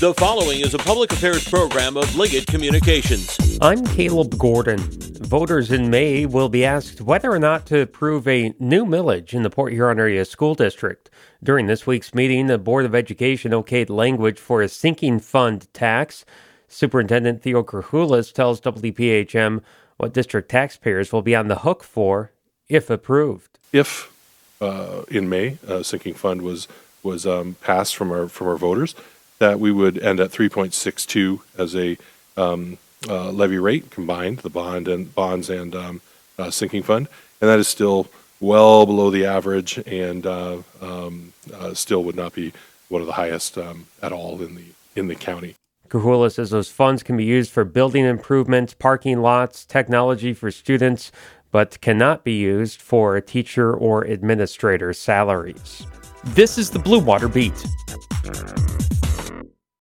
The following is a public affairs program of Liggett Communications. I'm Caleb Gordon. Voters in May will be asked whether or not to approve a new millage in the Port Huron Area School District. During this week's meeting, the Board of Education okayed language for a sinking fund tax. Superintendent Theo Kerhoulas tells WPHM what district taxpayers will be on the hook for if approved. If uh, in May a sinking fund was was um, passed from our from our voters, that we would end at 3.62 as a um, uh, levy rate combined, the bond and bonds and um, uh, sinking fund, and that is still well below the average, and uh, um, uh, still would not be one of the highest um, at all in the in the county. Kerhoulas says those funds can be used for building improvements, parking lots, technology for students, but cannot be used for teacher or administrator salaries. This is the Blue Water Beat.